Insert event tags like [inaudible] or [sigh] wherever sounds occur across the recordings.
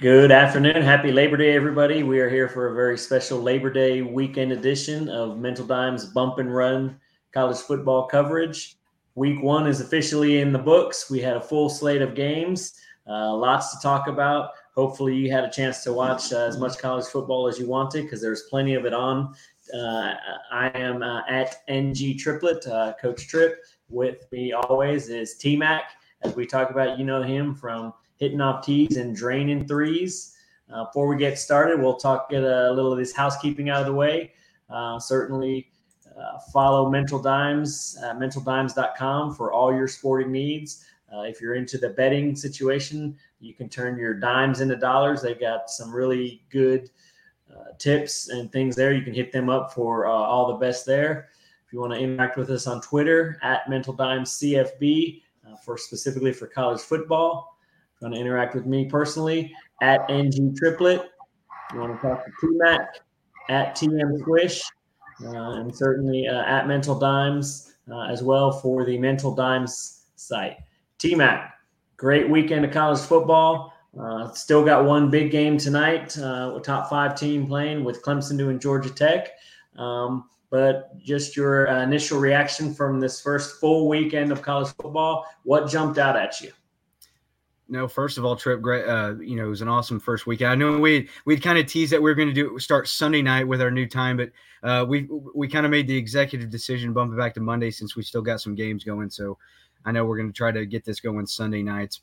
Good afternoon. Happy Labor Day, everybody. We are here for a very special Labor Day weekend edition of Mental Dimes Bump and Run college football coverage. Week one is officially in the books. We had a full slate of games, uh, lots to talk about. Hopefully, you had a chance to watch uh, as much college football as you wanted because there's plenty of it on. Uh, I am uh, at NG Triplet, uh, Coach Trip. With me always is T Mac. As we talk about, you know him from hitting off tees and draining threes. Uh, before we get started, we'll talk get a little of this housekeeping out of the way. Uh, certainly uh, follow Mental Dimes at mentaldimes.com for all your sporting needs. Uh, if you're into the betting situation, you can turn your dimes into dollars. They've got some really good uh, tips and things there. You can hit them up for uh, all the best there. If you want to interact with us on Twitter at Mental Dimes CFB for specifically for college football, want to interact with me personally at NG Triplet. You want to talk to TMAC at TM Squish, uh, and certainly uh, at Mental Dimes uh, as well for the Mental Dimes site. TMAC, great weekend of college football. Uh, still got one big game tonight, uh, top five team playing with Clemson doing Georgia Tech. Um, but just your initial reaction from this first full weekend of college football, what jumped out at you? No, first of all, Trip, great. Uh, you know, it was an awesome first weekend. I know we we'd kind of teased that we were going to do start Sunday night with our new time, but uh, we we kind of made the executive decision bump it back to Monday since we still got some games going. So I know we're going to try to get this going Sunday nights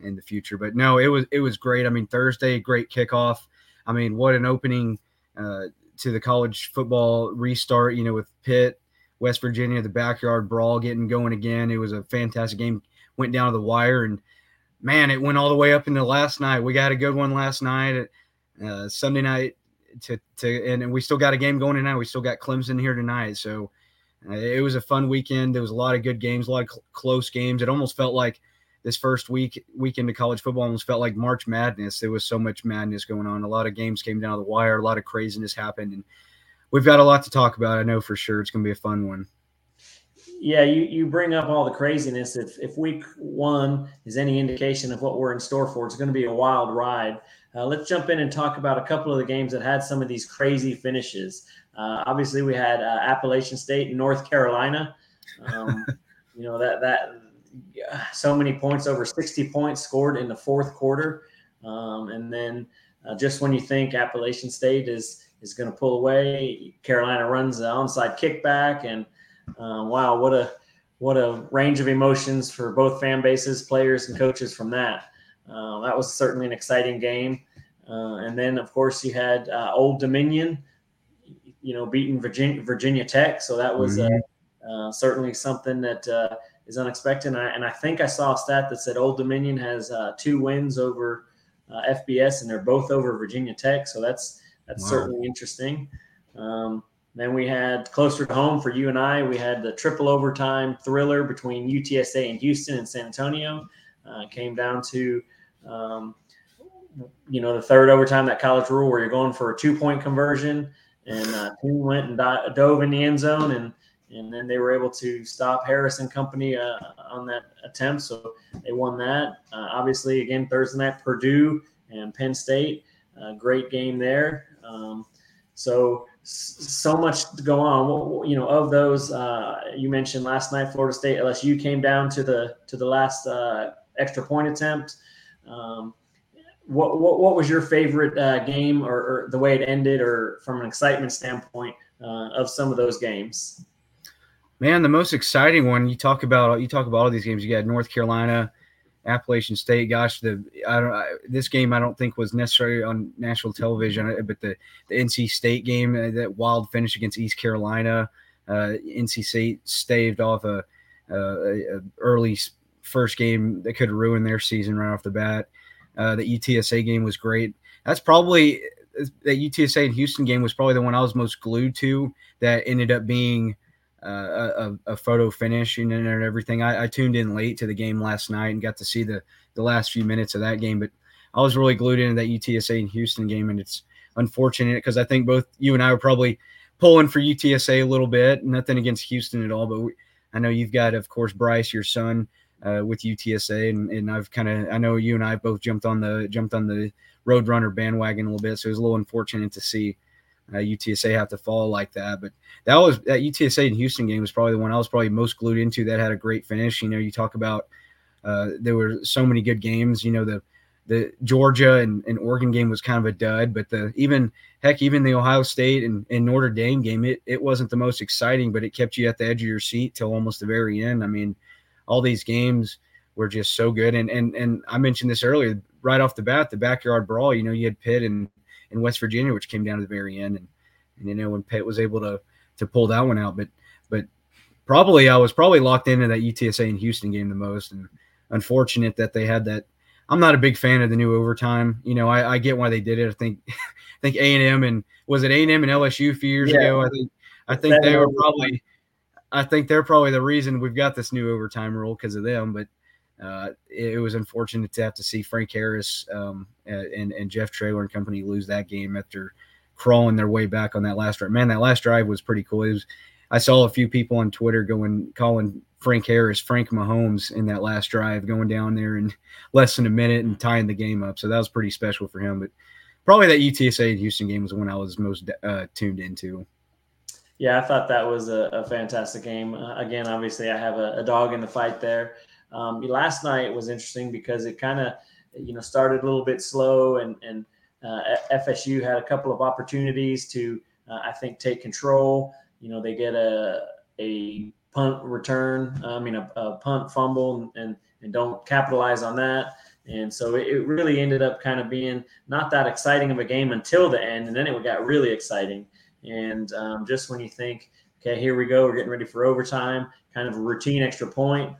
in the future. But no, it was it was great. I mean, Thursday, great kickoff. I mean, what an opening uh, to the college football restart. You know, with Pitt, West Virginia, the backyard brawl getting going again. It was a fantastic game. Went down to the wire and man, it went all the way up into last night. We got a good one last night, uh, Sunday night to to, and, we still got a game going tonight. We still got Clemson here tonight, so uh, it was a fun weekend. There was a lot of good games, a lot of cl- close games. It almost felt like this first week weekend of college football almost felt like March Madness. There was so much madness going on. A lot of games came down to the wire. A lot of craziness happened, and we've got a lot to talk about. I know for sure it's going to be a fun one. Yeah, you, you bring up all the craziness. If if week one is any indication of what we're in store for, it's going to be a wild ride. Uh, let's jump in and talk about a couple of the games that had some of these crazy finishes. Uh, obviously, we had uh, Appalachian State and North Carolina. Um, [laughs] you know that that so many points, over sixty points scored in the fourth quarter, um, and then uh, just when you think Appalachian State is is going to pull away, Carolina runs the onside kickback and um, wow, what a what a range of emotions for both fan bases, players, and coaches from that. Uh, that was certainly an exciting game. Uh, and then, of course, you had uh, Old Dominion, you know, beating Virginia, Virginia Tech. So that was uh, mm-hmm. uh, certainly something that uh, is unexpected. And I, and I, think I saw a stat that said Old Dominion has two wins over FBS, and they're both over Virginia Tech. So that's that's wow. certainly interesting. Um, then we had closer to home for you and I. We had the triple overtime thriller between UTSA and Houston and San Antonio. Uh, came down to, um, you know, the third overtime that college rule where you're going for a two point conversion, and uh, team went and di- dove in the end zone, and and then they were able to stop Harris and company uh, on that attempt, so they won that. Uh, obviously, again Thursday night, Purdue and Penn State, uh, great game there. Um, so so much to go on. You know, of those uh, you mentioned last night, Florida State, LSU came down to the to the last uh, extra point attempt. Um, what, what, what was your favorite uh, game, or, or, the way it ended, or from an excitement standpoint uh, of some of those games? Man, the most exciting one you talk about. You talk about all these games. You got North Carolina Appalachian State. Gosh, the I don't I, this game I don't think was necessarily on national television, uh, but the the NC State game, uh, that wild finish against East Carolina, uh, NC State staved off a, a, a, early first game that could ruin their season right off the bat. Uh, the UTSA game was great. That's probably that UTSA and Houston game was probably the one I was most glued to. That ended up being uh, a, a, photo finish and, and everything. I, I, tuned in late to the game last night and got to see the the last few minutes of that game, but I was really glued into that UTSA and Houston game, and it's unfortunate because I think both you and I were probably pulling for UTSA a little bit. Nothing against Houston at all, but we, I know you've got, of course, Bryce, your son, uh, with UTSA, and, and I've kind of I know you and I both jumped on the jumped on the Roadrunner bandwagon a little bit, so it was a little unfortunate to see uh, UTSA have to fall like that. But that was that UTSA and Houston game was probably the one I was probably most glued into. That had a great finish. You know, you talk about uh, there were so many good games. You know, the the Georgia and, and Oregon game was kind of a dud, but the even heck, even the Ohio State and, and Notre Dame game, it, it wasn't the most exciting, but it kept you at the edge of your seat till almost the very end. I mean, all these games were just so good. And and and I mentioned this earlier, right off the bat, the backyard brawl. You know, you had Pitt and in West Virginia, which came down to the very end, and and you know when Pitt was able to to pull that one out, but but probably I was probably locked into that UTSA and Houston game the most, and unfortunate that they had that. I'm not a big fan of the new overtime. You know, I, I get why they did it. I think [laughs] I think A and M and was it A and M and LSU a few years yeah. ago. I think I think they were probably. I think they're probably the reason we've got this new overtime rule because of them. But uh, it, was unfortunate to have to see Frank Harris um, and and Jeff Traylor and company lose that game after crawling their way back on that last drive. Man, that last drive was pretty cool. Was, I saw a few people on Twitter going calling Frank Harris Frank Mahomes in that last drive, going down there in [laughs] less than a minute and tying the game up. So that was pretty special for him. But probably that UTSA Houston game was the one I was most uh, tuned into. Yeah, I thought that was a, a fantastic game. Uh, again, obviously, I have a, a, dog in the fight there. Um, last night was interesting because it kind of, you know, started a little bit slow, and and uh, FSU had a couple of opportunities to, uh, I think, take control. You know, they get a a punt return, I mean, a, a punt fumble, and and don't capitalize on that. And so it, really ended up kind of being not that exciting of a game until the end, and then it got really exciting. And um, just when you think, okay, here we go, we're getting ready for overtime, kind of a routine extra point uh,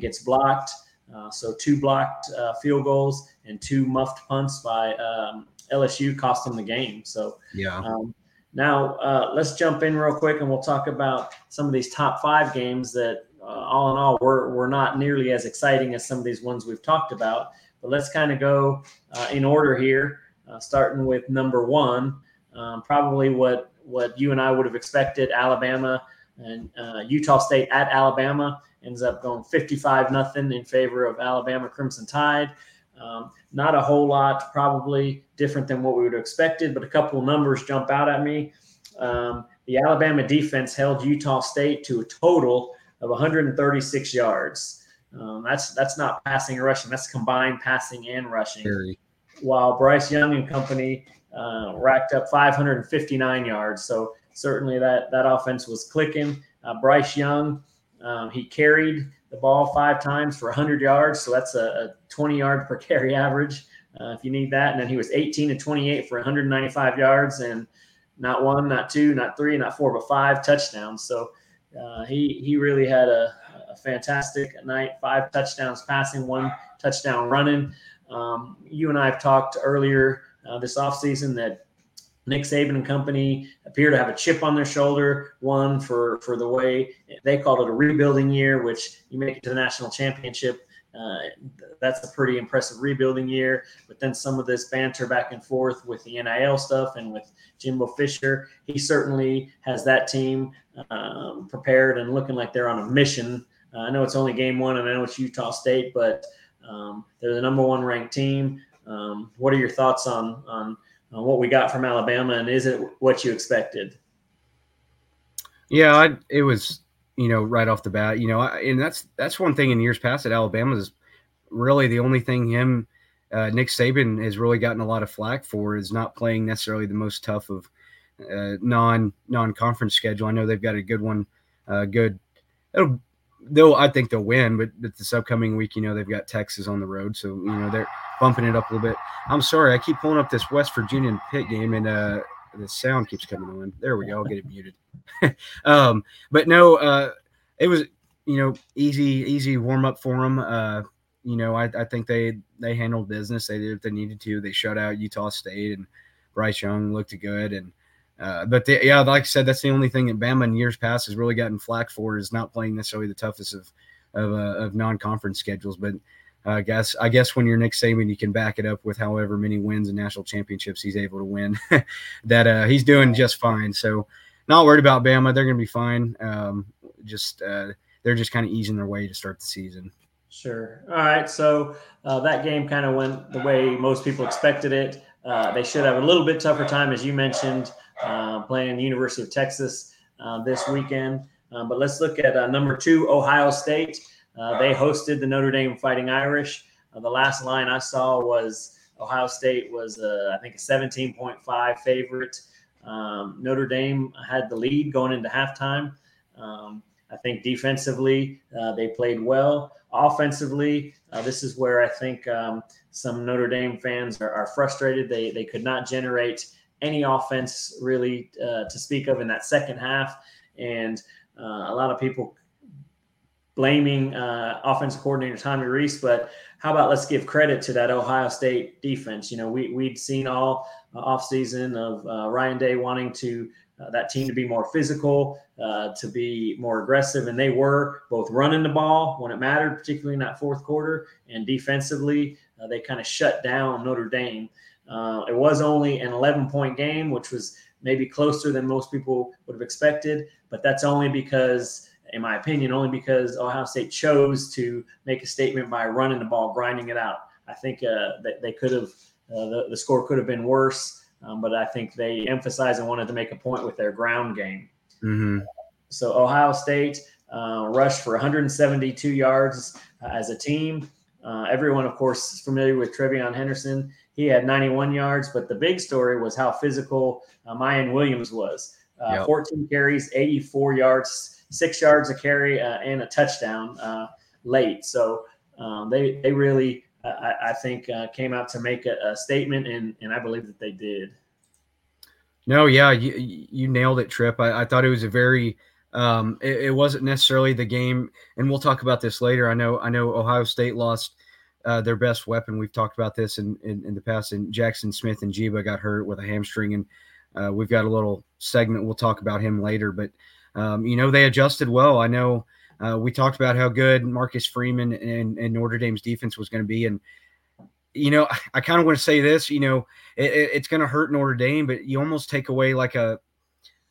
gets blocked. Uh, so two blocked uh, field goals and two muffed punts by um, LSU cost them the game. So yeah. Um, now uh, let's jump in real quick and we'll talk about some of these top five games that, uh, all in all, were were not nearly as exciting as some of these ones we've talked about. But let's kind of go uh, in order here, starting with number one. Um, probably what what you and I would have expected: Alabama and Utah State at Alabama ends up going 55 nothing in favor of Alabama Crimson Tide. Um, not a whole lot, probably different than what we would have expected, but a couple of numbers jump out at me. Um, the Alabama defense held Utah State to a total of 136 yards. Um, that's that's not passing and rushing. That's combined passing and rushing. Very. While Bryce Young and company uh, racked up 559 yards. So certainly that that offense was clicking. Uh, Bryce Young um, he carried the ball five times for 100 yards, so that's a, a 20 yard per carry average uh, if you need that. And then he was 18 to 28 for 195 yards and not one, not two, not three, not four, but five touchdowns. So uh, he he really had a, a, fantastic night. Five touchdowns passing, one touchdown running. Um, you and I have talked earlier uh, this offseason that Nick Saban and company appear to have a chip on their shoulder. One for for the way they called it a rebuilding year, which you make it to the national championship. Uh, that's a pretty impressive rebuilding year. But then some of this banter back and forth with the NIL stuff and with Jimbo Fisher, he certainly has that team um, prepared and looking like they're on a mission. Uh, I know it's only game one, and I know it's Utah State, but um, they're the number one ranked team. Um, what are your thoughts on on uh, what we got from Alabama, and is it what you expected? Yeah, I, it was you know right off the bat, you know, I, and that's that's one thing in years past at Alabama is really the only thing him uh, Nick Saban has really gotten a lot of flack for is not playing necessarily the most tough of uh, non non conference schedule. I know they've got a good one, uh, good. It'll, they'll I think they'll win, but, but this upcoming week, you know, they've got Texas on the road, so you know they're bumping it up a little bit. I'm sorry, I keep pulling up this West Virginia and Pitt game, and uh, the sound keeps coming on. There we go. I'll get it muted. [laughs] um, but no, uh, it was you know easy easy warm up for them. Uh, you know, I, I think they they handled business. They did what they needed to. They shut out Utah State, and Bryce Young looked good. And uh, but yeah, like I said, that's the only thing that Bama in years past has really gotten flack for is not playing necessarily the toughest of of, uh, of non conference schedules. But I guess I guess when you're Nick Saban, you can back it up with however many wins and national championships he's able to win. [laughs] that uh, he's doing just fine. So not worried about Bama. They're going to be fine. Um, just uh, they're just kind of easing their way to start the season. Sure. All right. So uh, that game kind of went the way most people expected it. Uh, they should have a little bit tougher time, as you mentioned, uh, playing the University of Texas uh, this weekend. Um, but let's look at uh, number two, Ohio State. Uh, they hosted the Notre Dame Fighting Irish. the last line I saw was Ohio State was, I think, a 17.5 favorite. Um, Notre Dame had the lead going into halftime. Um, I think defensively, they played well offensively, uh, this is where I think um, some Notre Dame fans are, are, frustrated. They they could not generate any offense really uh, to speak of in that second half, and uh, a lot of people blaming uh, offensive coordinator Tommy Rees, But how about let's give credit to that Ohio State defense? You know, we we'd seen all uh, offseason of uh, Ryan Day wanting to uh, that team to be more physical, uh, to be more aggressive, and they were both running the ball when it mattered, particularly in that fourth quarter, and defensively, uh, they kind of shut down Notre Dame. Uh, it was only an 11 point game, which was maybe closer than most people would have expected, but that's only because, in my opinion, only because Ohio State chose to make a statement by running the ball, grinding it out. I think uh, that they could have, uh, the, the score could have been worse. Um, but I think they emphasized and wanted to make a point with their ground game. Mm-hmm. So Ohio State uh, rushed for 172 yards uh, as a team. Uh, everyone, of course, is familiar with TreVeyon Henderson. He had 91 yards, but the big story was how physical uh, Miyan Williams was. Uh, yep. 14 carries, 84 yards, six yards a carry, uh, and a touchdown uh, late. So um, they they really I, I think uh, came out to make a, a, statement, and and I believe that they did. No, yeah, you you nailed it, Trip. I, I thought it was a very um, it, it, wasn't necessarily the game, and we'll talk about this later. I know I know Ohio State lost uh, their best weapon. We've talked about this in, in, in the past. And Jaxon Smith-Njigba got hurt with a hamstring, and uh, we've got a little segment. We'll talk about him later, but um, you know they adjusted well. I know uh, we talked about how good Marcus Freeman and, and Notre Dame's defense was going to be, and you know, [laughs] I kind of want to say this. You know, it, it's going to hurt Notre Dame, but you almost take away like a.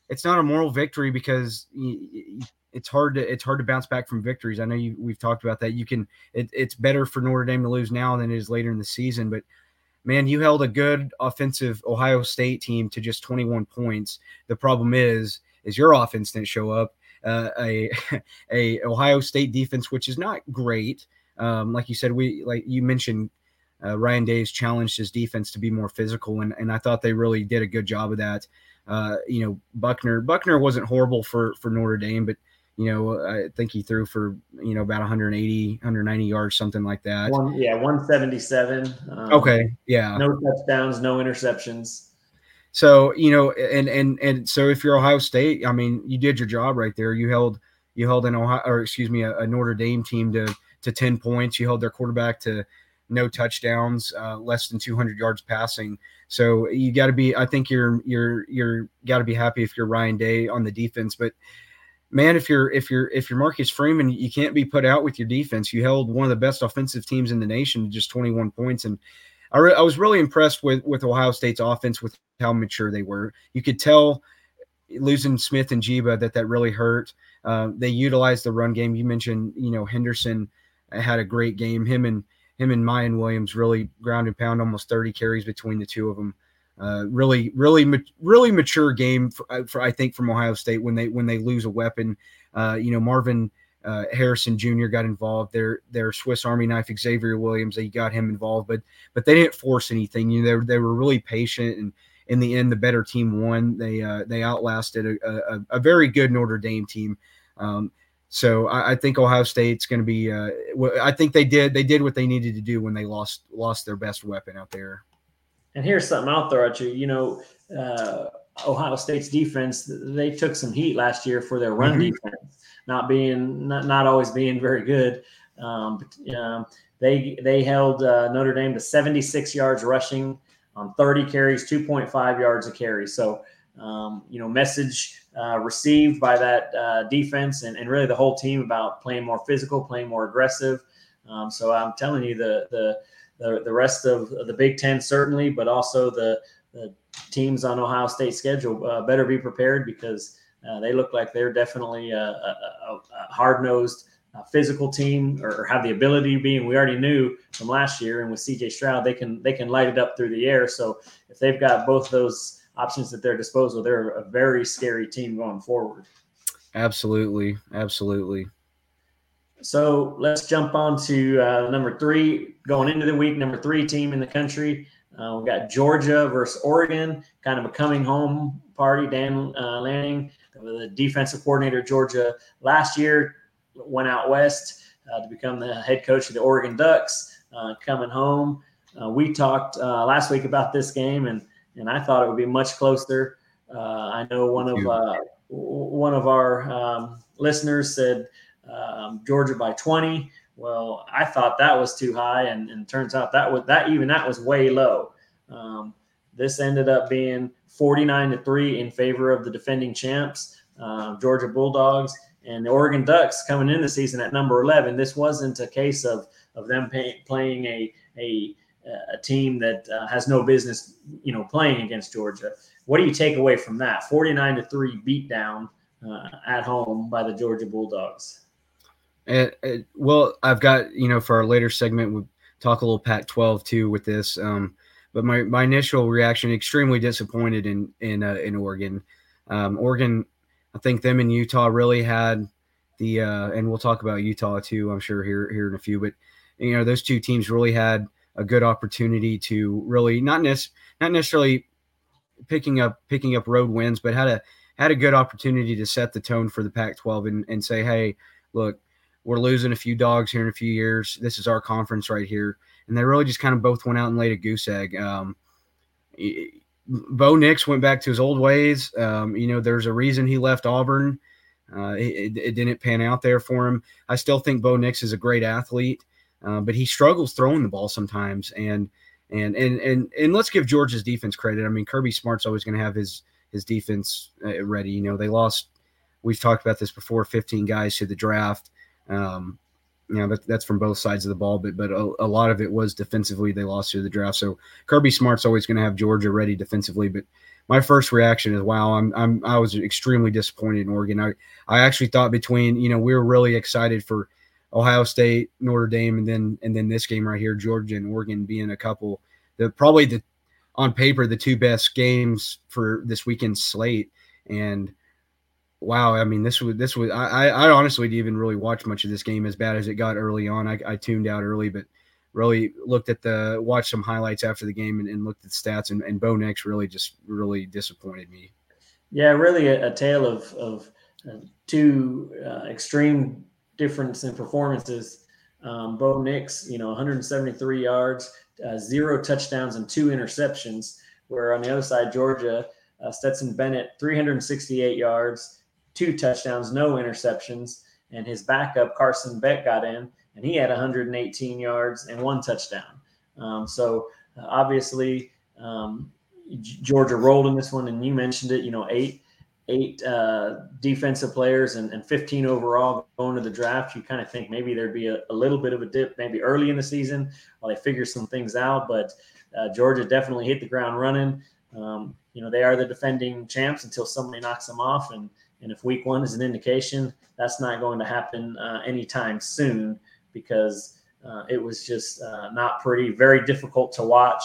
It's not a moral victory because it's hard to it's hard to bounce back from victories. I know you we've talked about that. You can it, it's better for Notre Dame to lose now than it is later in the season, but man, you held a good offensive Ohio State team to just 21 points. The problem is is your offense didn't show up uh, a [laughs] a Ohio State defense, which is not great. Um, like you said, we like you mentioned, uh, Ryan Day's challenged his defense to be more physical, and and I thought they really did a good job of that. Uh, you know, Buchner Buchner wasn't horrible for for Notre Dame, but you know, I think he threw for you know about 180, 190 yards, something like that. One, yeah, 177. Um, okay, yeah, no touchdowns, no interceptions. So you know, and and and so if you're Ohio State, I mean, you did your job right there. You held you held an Ohio, or excuse me, a, a Notre Dame team to to ten points. You held their quarterback to no touchdowns, uh, less than 200 yards passing. So you got to be. I think you're you're you're got to be happy if you're Ryan Day on the defense, but man, if you're if you're if you're Marcus Freeman, you can't be put out with your defense. You held one of the best offensive teams in the nation to just 21 points, and I, re- I was really impressed with with Ohio State's offense with how mature they were. You could tell losing Smith-Njigba that that really hurt. Uh, they utilized the run game. You mentioned, you know, Henderson had a great game. Him and him and Miyan Williams really ground and pound almost 30 carries between the two of them. Uh, really, really, really mature game for, uh, for, I think from Ohio State when they when they lose a weapon. Uh, you know, Marvin uh, Harrison Jr. got involved. Their their Swiss Army knife Xavier Williams, they got him involved, but but they didn't force anything. You know, they, they were really patient, and in the end, the better team won. They uh, they outlasted a, a, a, very good Notre Dame team. Um, so I, I, think Ohio State's going to be. Uh, I think they did they did what they needed to do when they lost lost their best weapon out there. And here's something I'll throw at you. You know, uh, Ohio State's defense they took some heat last year for their run mm-hmm. defense not being not, not always being very good. Um, but, um, they they held uh, Notre Dame to 76 yards rushing on 30 carries, 2.5 yards a carry. So um, you know, message uh, received by that uh, defense and, and really the whole team about playing more physical, playing more aggressive. Um, so I'm telling you, the the the, the rest of the Big Ten certainly, but also the, the teams on Ohio State schedule uh, better be prepared because uh, they look like they're definitely a, a, a hard nosed uh, physical team or, have the ability to be. And we already knew from last year, and with CJ Stroud, they can they can light it up through the air. So if they've got both those options at their disposal, they're a very scary team going forward. Absolutely, absolutely. So let's jump on to uh, number three. Going into the week, number three team in the country. Uh, we've got Georgia versus Oregon, kind of a coming home party. Dan uh, Lanning, the defensive coordinator Georgia last year, went out west uh, to become the head coach of the Oregon Ducks. Uh, coming home, uh, we talked uh, last week about this game, and and I thought it would be much closer. I know one of one of our um, listeners said um, Georgia by 20. Well, I thought that was too high, and, and turns out that was that even that was way low. Um, this ended up being 49 to three in favor of the defending champs, uh, Georgia Bulldogs, and the Oregon Ducks coming in the season at number 11. This wasn't a case of of them pay, playing a a a team that uh, has no business, you know, playing against Georgia. What do you take away from that? 49 to three beatdown uh, at home by the Georgia Bulldogs. And, well, I've got you know for our later segment we'll talk a little Pac-12 too with this. Um, but my, my initial reaction extremely disappointed in in uh, in Oregon. Um, Oregon, I think them and Utah really had the uh, and we'll talk about Utah too. I'm sure here here in a few, but you know those two teams really had a good opportunity to really not nec- not necessarily picking up picking up road wins, but had a had a good opportunity to set the tone for the Pac-12 and, and say, hey, look, we're losing a few dogs here in a few years. This is our conference right here. And they really just kind of both went out and laid a goose egg. Um, Bo Nix went back to his old ways. Um, you know, there's a reason he left Auburn. Uh, it, it, didn't pan out there for him. I still think Bo Nix is a great athlete, uh, but he struggles throwing the ball sometimes. And and and and and let's give Georgia's defense credit. I mean, Kirby Smart's always going to have his his defense uh, ready. You know, they lost. We've talked about this before. 15 guys to the draft. Um, you know, that, that's from both sides of the ball, but but a, a, lot of it was defensively. They lost through the draft, so Kirby Smart's always going to have Georgia ready defensively. But my first reaction is, wow, I'm, I'm I was extremely disappointed in Oregon. I I actually thought between you know we were really excited for Ohio State, Notre Dame, and then and then this game right here, Georgia and Oregon being a couple the probably the on paper the two best games for this weekend slate and wow, I mean, this was this was I I honestly didn't even really watch much of this game as bad as it got early on. I, I tuned out early, but really looked at the watched some highlights after the game and, and looked at the stats and, and Bo Nix really just really disappointed me. Yeah, really a, a tale of of uh, two uh, extreme difference in performances. Um, Bo Nix, you know, 173 yards, uh, zero touchdowns, and two interceptions. Where on the other side, Georgia, uh, Stetson Bennett, 368 yards, two touchdowns, no interceptions. And his backup, Carson Beck, got in and he had 118 yards and one touchdown. Um, so uh, obviously, um, Georgia rolled in this one, and you mentioned it. You know, eight eight uh, defensive players and, and 15 overall going to the draft. You kind of think maybe there'd be a, a, little bit of a dip, maybe early in the season while they figure some things out. But uh, Georgia definitely hit the ground running. Um, you know, they are the defending champs until somebody knocks them off, and and if week one is an indication, that's not going to happen uh, anytime soon because uh, it was just uh, not pretty, very difficult to watch.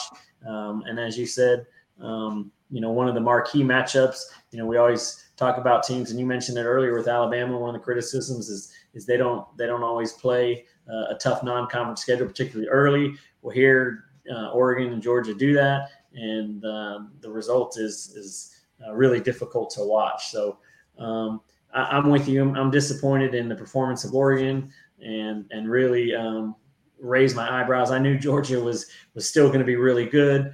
Um, and as you said, um, you know, one of the marquee matchups, you know, we always talk about teams, and you mentioned it earlier with Alabama. One of the criticisms is is they don't they don't always play uh, a tough non-conference schedule, particularly early. Well, here uh, Oregon and Georgia do that, and uh, the result is is uh, really difficult to watch. So um, I, am with you. I'm, I'm, disappointed in the performance of Oregon, and and really um, raised my eyebrows. I knew Georgia was was still going to be really good,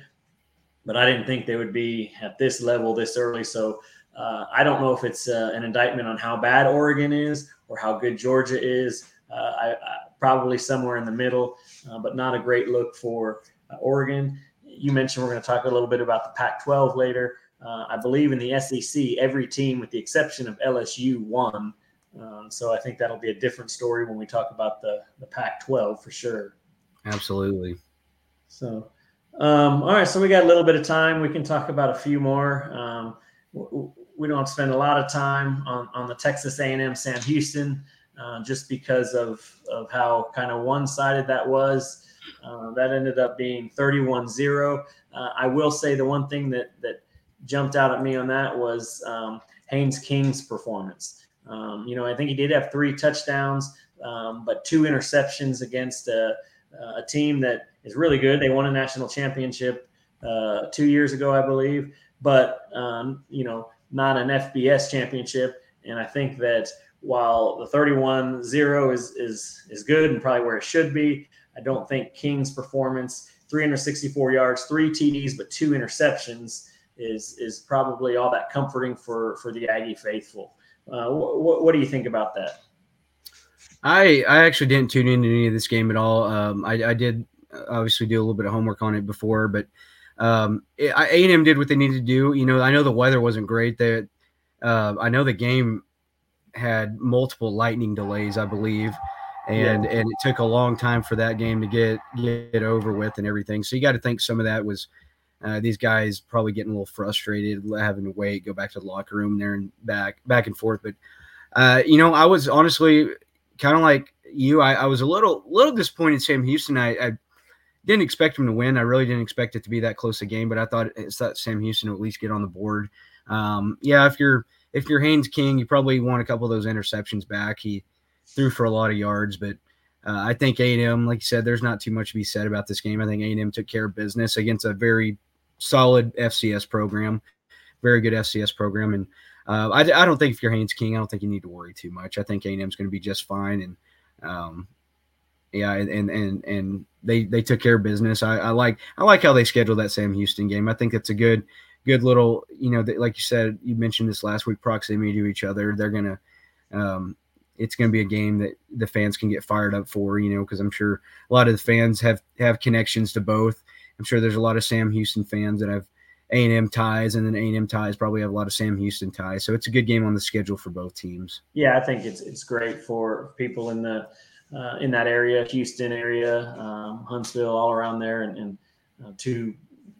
but I didn't think they would be at this level this early. So uh, I don't know if it's uh, an indictment on how bad Oregon is or how good Georgia is. Uh, I, I, probably somewhere in the middle, uh, but not a great look for uh, Oregon. You mentioned we're going to talk a little bit about the Pac-12 later. Uh, I believe in the SEC, every team, with the exception of LSU, won. Um, so I think that'll be a different story when we talk about the the Pac-12 for sure. Absolutely. So, um, all right. So we got a little bit of time. We can talk about a few more. Um, we don't spend a lot of time on, on the Texas A&M Sam Houston. uh, just because of, of how kind of one sided that was. Uh, that ended up being 31 0. Uh, I will say the one thing that, that jumped out at me on that was um, Haynes King's performance. Um, you know, I think he did have three touchdowns, um, but two interceptions against a, a, team that is really good. They won a national championship uh, two years ago, I believe, but, um, you know, not an FBS championship. And I think that while the 31 0 is, is, is good and probably where it should be, I don't think King's performance, 364 yards, three TDs, but two interceptions, is is probably all that comforting for for the Aggie faithful. Uh, what, what do you think about that? I I actually didn't tune into any of this game at all. Um, I, I did obviously do a little bit of homework on it before, but um, A and M did what they needed to do. You know, I know the weather wasn't great. That uh, I know the game had multiple lightning delays, I believe, and yeah. and it took a long time for that game to get get over with and everything. So you got to think some of that was uh, these guys probably getting a little frustrated, having to wait, go back to the locker room there and back, back and forth. But uh, you know, I was honestly kind of like you. I, I, was a little, little disappointed. Sam Houston. I, I, didn't expect him to win. I really didn't expect it to be that close a game. But I thought it's that Sam Houston at least get on the board. Um, yeah, if you're if you're Haynes King, you probably want a couple of those interceptions back. He threw for a lot of yards, but uh, I think A&M, like you said, there's not too much to be said about this game. I think A&M took care of business against a very solid FCS program, very good FCS program. And uh, I, I don't think if you're Haynes King, I don't think you need to worry too much. I think A&M is going to be just fine. And um, yeah, and and and they they took care of business. I, I like I like how they scheduled that Sam Houston game. I think it's a good good little you know like you said you mentioned this last week proximity to each other. They're gonna um, it's going to be a game that the fans can get fired up for, you know, because I'm sure a lot of the fans have have connections to both. I'm sure there's a lot of Sam Houston fans that have A&M ties, and then A&M ties probably have a lot of Sam Houston ties. So it's a good game on the schedule for both teams. Yeah, I think it's it's great for people in the uh, in that area, Houston area, um, Huntsville, all around there, and, and uh, two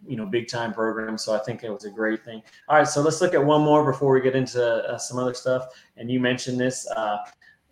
you know big time programs. So I think it was a great thing. All right, so let's look at one more before we get into uh, some other stuff. And you mentioned this. Uh,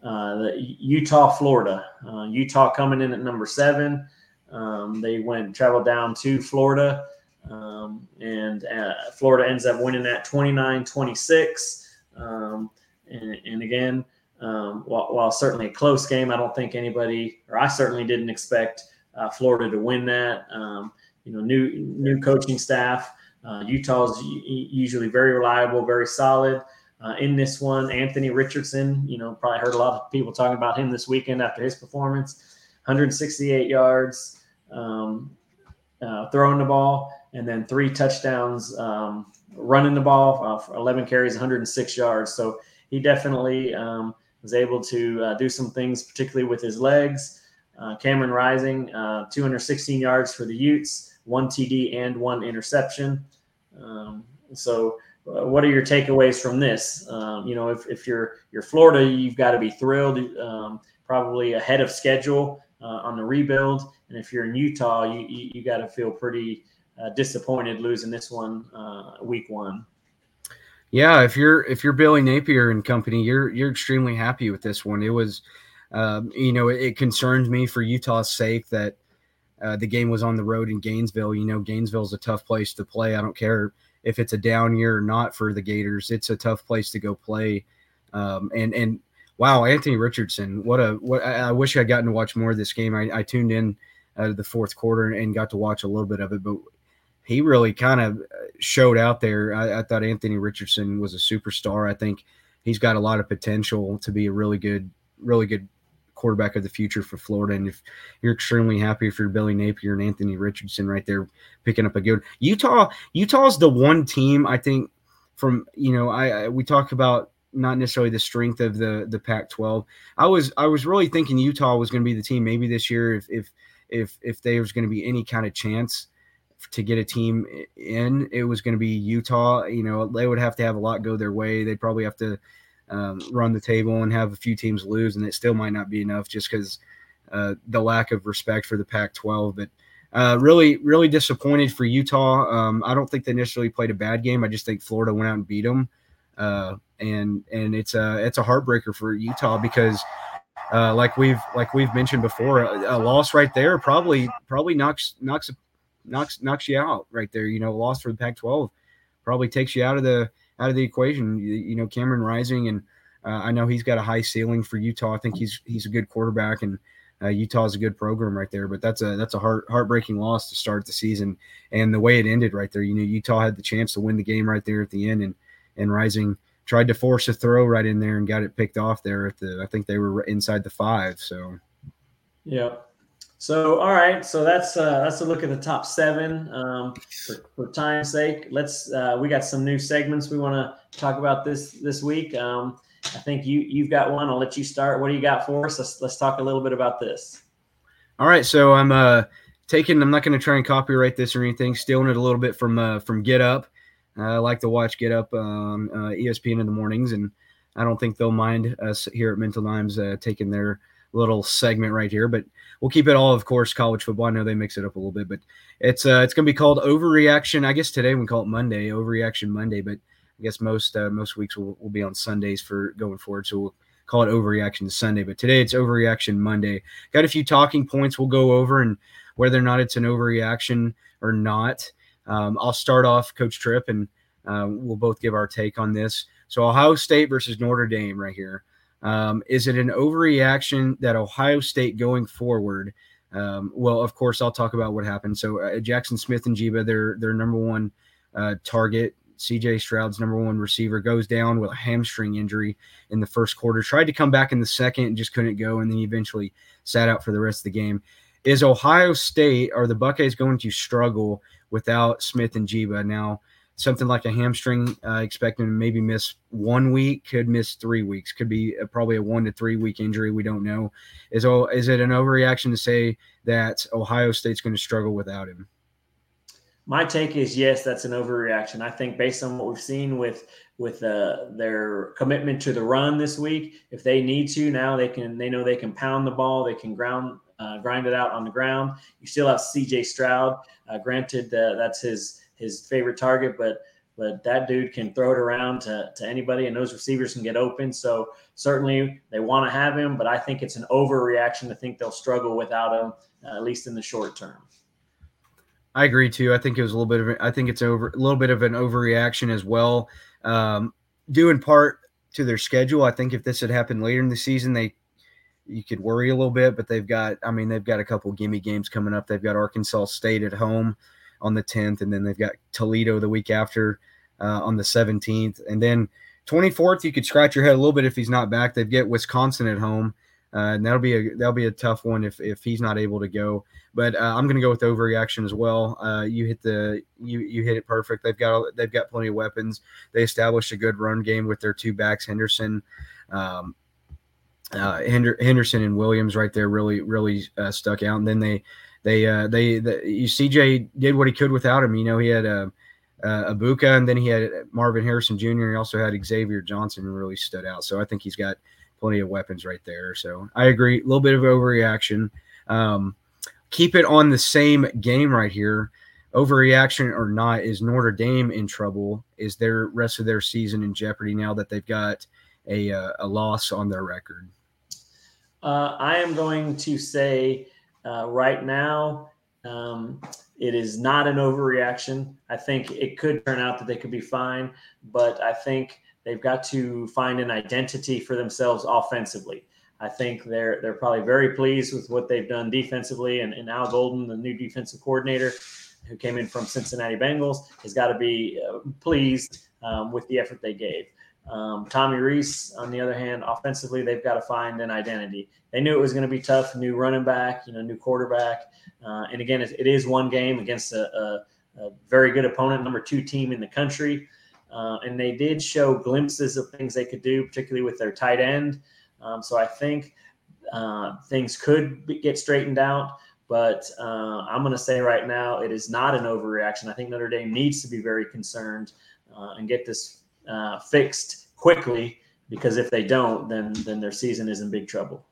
uh, Utah, Florida. Uh, Utah coming in at number seven. Um, they went traveled down to Florida, um, and uh, Florida ends up winning that 29-26. Um, and, and, again, um, while, while, certainly a close game, I don't think anybody, or I certainly didn't expect uh, Florida to win that. Um, you know, new new coaching staff. Uh, Utah's usually very reliable, very solid. Uh, in this one, Anthony Richardson, you know, probably heard a lot of people talking about him this weekend after his performance. 168 yards um, uh, throwing the ball, and then three touchdowns um, running the ball, uh, 11 carries, 106 yards. So he definitely um, was able to uh, do some things, particularly with his legs. Uh, Cameron Rising, uh, 216 yards for the Utes, one TD and one interception. Um, so uh, what are your takeaways from this? Um, you know, if, if you're you're Florida, you've got to be thrilled. Um, probably ahead of schedule uh, on the rebuild. And if you're in Utah, you you, you got to feel pretty uh, disappointed losing this one uh, week one. Yeah, if you're if you're Billy Napier and company, you're you're extremely happy with this one. It was, um, you know, it, it concerns me for Utah's sake that uh, the game was on the road in Gainesville. You know, Gainesville's a tough place to play. I don't care if it's a down year or not for the Gators. It's a tough place to go play. Um, and and wow, Anthony Richardson, what a what I, I wish I'd gotten to watch more of this game. I, I tuned in uh, the fourth quarter and got to watch a little bit of it, but he really kind of showed out there. I, I, thought Anthony Richardson was a superstar. I think he's got a lot of potential to be a really good, really good quarterback of the future for Florida. And if you're extremely happy for Billy Napier and Anthony Richardson right there picking up a good Utah, Utah's the one team I think from you know I, I we talk about not necessarily the strength of the the Pac-12. I was I was really thinking Utah was going to be the team maybe this year if if if if there was going to be any kind of chance to get a team in, it was going to be Utah. You know, they would have to have a lot go their way. They'd probably have to um, run the table and have a few teams lose, and it still might not be enough just because uh, the lack of respect for the Pac-12. But uh, really, really disappointed for Utah. Um, I don't think they initially played a bad game. I just think Florida went out and beat them. Uh, and and it's a it's a heartbreaker for Utah because uh, like we've like we've mentioned before, a, a, loss right there probably probably knocks knocks knocks knocks you out right there. You know, loss for the Pac-12 probably takes you out of the out of the equation. You, you know, Cameron Rising, and uh, I know he's got a high ceiling for Utah. I think he's he's a good quarterback, and uh, Utah is a good program right there. But that's a that's a heart heartbreaking loss to start the season, and the way it ended right there. You know, Utah had the chance to win the game right there at the end, and and Rising tried to force a throw right in there and got it picked off there at the. I think they were inside the five. So, yeah. So all right, so that's uh, that's a look at the top seven. Um, for, for time's sake, let's uh, we got some new segments we want to talk about this this week. Um, I think you you've got one. I'll let you start. What do you got for us? Let's let's talk a little bit about this. All right, so I'm uh taking. I'm not going to try and copyright this or anything. Stealing it a little bit from uh, from Get Up. I like to watch Get Up on uh, ESPN in the mornings, and I don't think they'll mind us here at Mental Dimes uh, taking their little segment right here. But we'll keep it all, of course, college football. I know they mix it up a little bit, but it's uh, it's going to be called Overreaction. I guess today we call it Monday, Overreaction Monday, but I guess most uh, most weeks will, will be on Sundays for going forward. So we'll call it Overreaction Sunday, but today it's Overreaction Monday. Got a few talking points we'll go over and whether or not it's an overreaction or not. Um, I'll start off, Coach Trip, and uh, we'll both give our take on this. So, Ohio State versus Notre Dame, right here. Um, is it an overreaction that Ohio State going forward? Um, well, of course, I'll talk about what happened. So, uh, Jaxon Smith-Njigba, their their number one uh, target, CJ Stroud's number one receiver, goes down with a hamstring injury in the first quarter. Tried to come back in the second and just couldn't go, and then eventually sat out for the rest of the game. Is Ohio State or the Buckeyes going to struggle without Smith-Njigba. Now, something like a hamstring, uh, expecting to maybe miss one week, could miss three weeks, could be a, probably a one to three week injury. We don't know. Is is it an overreaction to say that Ohio State's going to struggle without him? My take is yes, that's an overreaction. I think based on what we've seen with with uh, their commitment to the run this week, if they need to now, they can. They know they can pound the ball, they can ground uh, grind it out on the ground. You still have C.J. Stroud. Uh, granted, uh, that's his his favorite target, but but that dude can throw it around to, to anybody, and those receivers can get open. So certainly they want to have him, but I think it's an overreaction to think they'll struggle without him, uh, at least in the short term. I agree too. I think it was a little bit of I think it's over a little bit of an overreaction as well. Um, due in part to their schedule. I think if this had happened later in the season, they you could worry a little bit, but they've got, I mean, they've got a couple gimme games coming up. They've got Arkansas State at home on the 10th, and then they've got Toledo the week after uh, on the 17th. And then 24th, you could scratch your head a little bit if he's not back. They've got Wisconsin at home. Uh, and that'll be a that'll be a tough one if, if he's not able to go. But uh, I'm going to go with overreaction as well. Uh, you hit the you you hit it perfect. They've got they've got plenty of weapons. They established a good run game with their two backs, Henderson. Um, uh, Henderson and Williams right there really really uh, stuck out. And then they they uh, they the, CJ did what he could without him. You know he had a uh, Egbuka and then he had Marvin Harrison Jr. He also had Xavier Johnson really stood out. So I think he's got plenty of weapons right there. So I agree. A little bit of overreaction. Um, keep it on the same game right here. Overreaction or not, is Notre Dame in trouble? Is their rest of their season in jeopardy now that they've got a, uh, a loss on their record? Uh, I am going to say uh, right now, um, it is not an overreaction. I think it could turn out that they could be fine, but I think they've got to find an identity for themselves offensively. I think they're they're probably very pleased with what they've done defensively, and, and Al Golden, the new defensive coordinator, who came in from Cincinnati Bengals, has got to be uh, pleased um, with the effort they gave. Um, Tommy Rees, on the other hand, offensively, they've got to find an identity. They knew it was going to be tough. New running back, you know, new quarterback, uh, and again, it, it is one game against a, a, a, very good opponent, number two team in the country, uh, and they did show glimpses of things they could do, particularly with their tight end. Um, so I think uh, things could be, get straightened out. But uh, I'm going to say right now, it is not an overreaction. I think Notre Dame needs to be very concerned uh, and get this uh, fixed quickly because if they don't, then then their season is in big trouble.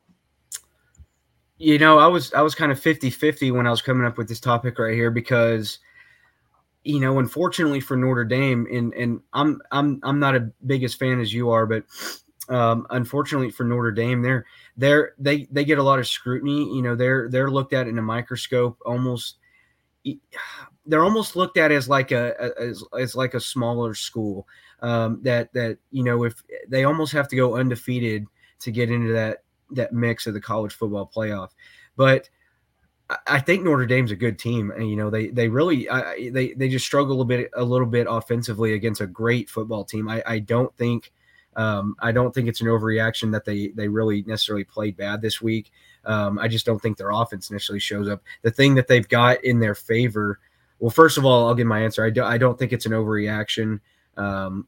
You know, I was I was kind of 50-50 when I was coming up with this topic right here because you know, unfortunately for Notre Dame, and and I'm I'm I'm not a biggest fan as you are, but um, unfortunately for Notre Dame, they're they're they they get a lot of scrutiny. You know, they're they're looked at in a microscope almost. They're almost looked at as like a as, as like a smaller school um, that that you know if they almost have to go undefeated to get into that that mix of the college football playoff. But I think Notre Dame's a good team, and you know they they really I, they they just struggle a bit a little bit offensively against a great football team. I, I don't think um, I don't think it's an overreaction that they they really necessarily played bad this week. Um, I just don't think their offense necessarily shows up. The thing that they've got in their favor, well, first of all, I'll give my answer. I, do, I don't think it's an overreaction. Um,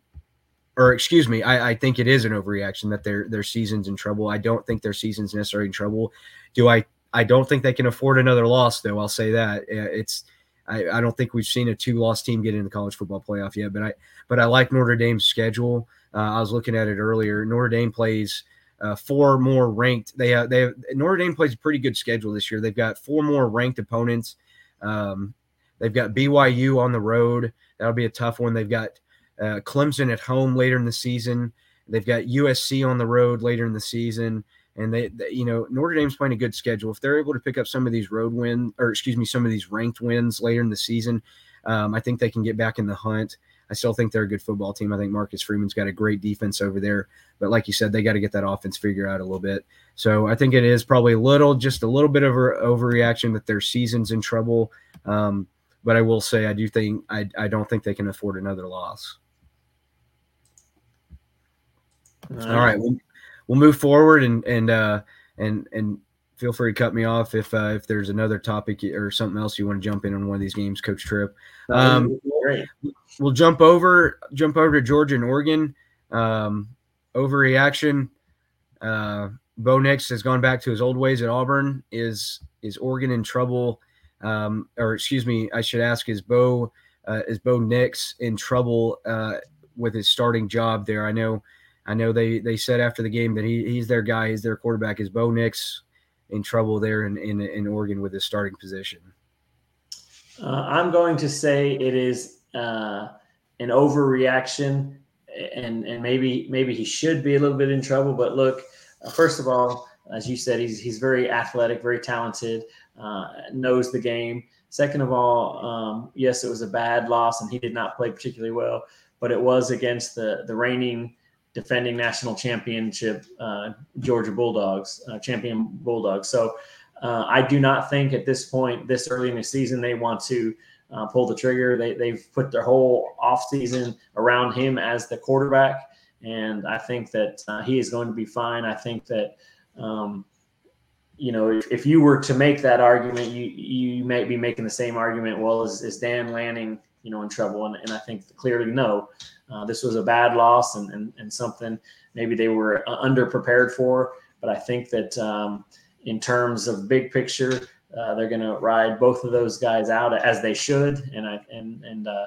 or excuse me, I, I think it is an overreaction that their their season's in trouble. I don't think their season's necessarily in trouble. Do I? I don't think they can afford another loss, though. I'll say that it's. I, I don't think we've seen a two loss team get in the college football playoff yet, but I but I like Notre Dame's schedule. Uh, I was looking at it earlier. Notre Dame plays uh, four more ranked. They have, they have, Notre Dame plays a pretty good schedule this year. They've got four more ranked opponents. Um, they've got BYU on the road. That'll be a tough one. They've got uh, Clemson at home later in the season. They've got USC on the road later in the season. And they, they, you know, Notre Dame's playing a good schedule. If they're able to pick up some of these road wins, or excuse me, some of these ranked wins later in the season, um, I think they can get back in the hunt. I still think they're a good football team. I think Marcus Freeman's got a great defense over there. But like you said, they got to get that offense figured out a little bit. So I think it is probably a little, just a little bit of an overreaction that their season's in trouble. Um, but I will say, I do think, I, I don't think they can afford another loss. All right. We'll, we'll move forward and, and, uh, and, and feel free to cut me off if uh, if there's another topic or something else you want to jump in on one of these games, Coach Trip. Um, great. We'll jump over jump over to Georgia and Oregon. Um, overreaction. Uh, Bo Nix has gone back to his old ways at Auburn. Is is Oregon in trouble? Um, or excuse me, I should ask: Is Bo uh, is Bo Nix in trouble uh, with his starting job there? I know. I know they, they said after the game that he, he's their guy, he's their quarterback. Is Bo Nix in trouble there in, in, in Oregon with his starting position? Uh, I'm going to say it is uh, an overreaction, and and maybe maybe he should be a little bit in trouble. But look, uh, first of all, as you said, he's he's very athletic, very talented, uh, knows the game. Second of all, um, yes, it was a bad loss, and he did not play particularly well, but it was against the the reigning defending national championship uh, Georgia Bulldogs, uh, champion Bulldogs. So uh, I do not think at this point, this early in the season, they want to uh, pull the trigger. They, they've put their whole offseason around him as the quarterback. And I think that uh, he is going to be fine. I think that, um, you know, if, if, you were to make that argument, you you might be making the same argument. Well, is, is Dan Lanning, you know, in trouble? And, and I think clearly no. Uh, this was a bad loss and, and, and something maybe they were uh, underprepared for. But I think that um, in terms of big picture, uh, they're going to ride both of those guys out as they should, and I and and uh,